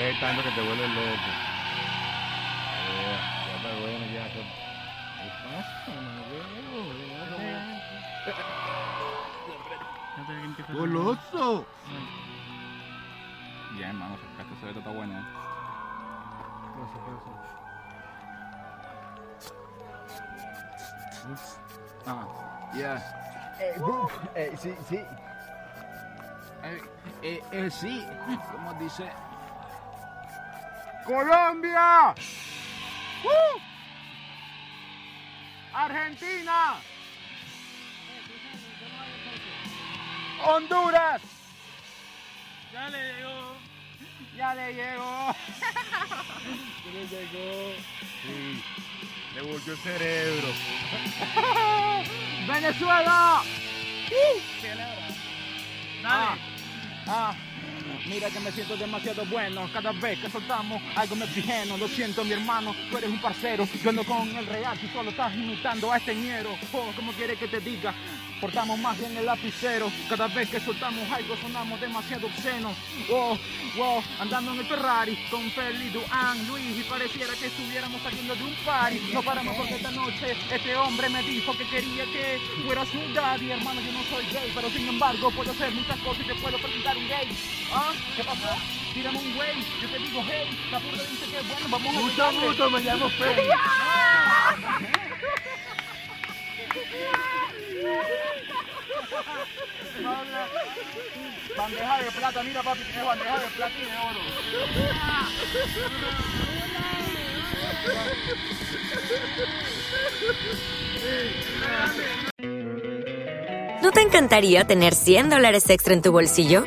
No le des tanto que te vuelves loco. Eh, ya está bueno, ya. ¿Qué pasa, mamá? ¡Goloso! Ya, hermano, sacaste ese veto, está bueno. ¿eh? Ah, ya. Eh, uf, eh, sí, sí. Eh, eh, eh, sí, como dice. ¡Colombia! ¡Uh! ¡Argentina! ¡Honduras! Ya le llegó. ¡Ya le llegó! ¡Ya le llegó! Sí, le volvió el cerebro. ¡Venezuela! Dale. Ah, mira que me siento demasiado bueno. Cada vez que soltamos algo me oxigeno. Lo siento, mi hermano, tú eres un parcero. Yo ando con el real, tú solo estás imitando a este ñero. Oh, ¿cómo quieres que te diga? Portamos más bien el lapicero. Cada vez que soltamos algo sonamos demasiado obscenos. Oh, wow, andando en el Ferrari con Feli, Duan, Luis y pareciera que estuviéramos saliendo de un party. No paramos porque esta noche este hombre me dijo que quería que fuera su daddy. Hermano, yo no soy gay, pero sin embargo puedo hacer muchas cosas y te puedo presentar un gay. ¿Ah? ¿Qué pasó? Tírame un güey, yo te digo hey. La puta dice que bueno, vamos a Mucho gusto, me llamo Feli. Bandeja de plata, mira papi, tienes bandeja de plata y de oro. ¿No te encantaría tener 100 dólares extra en tu bolsillo?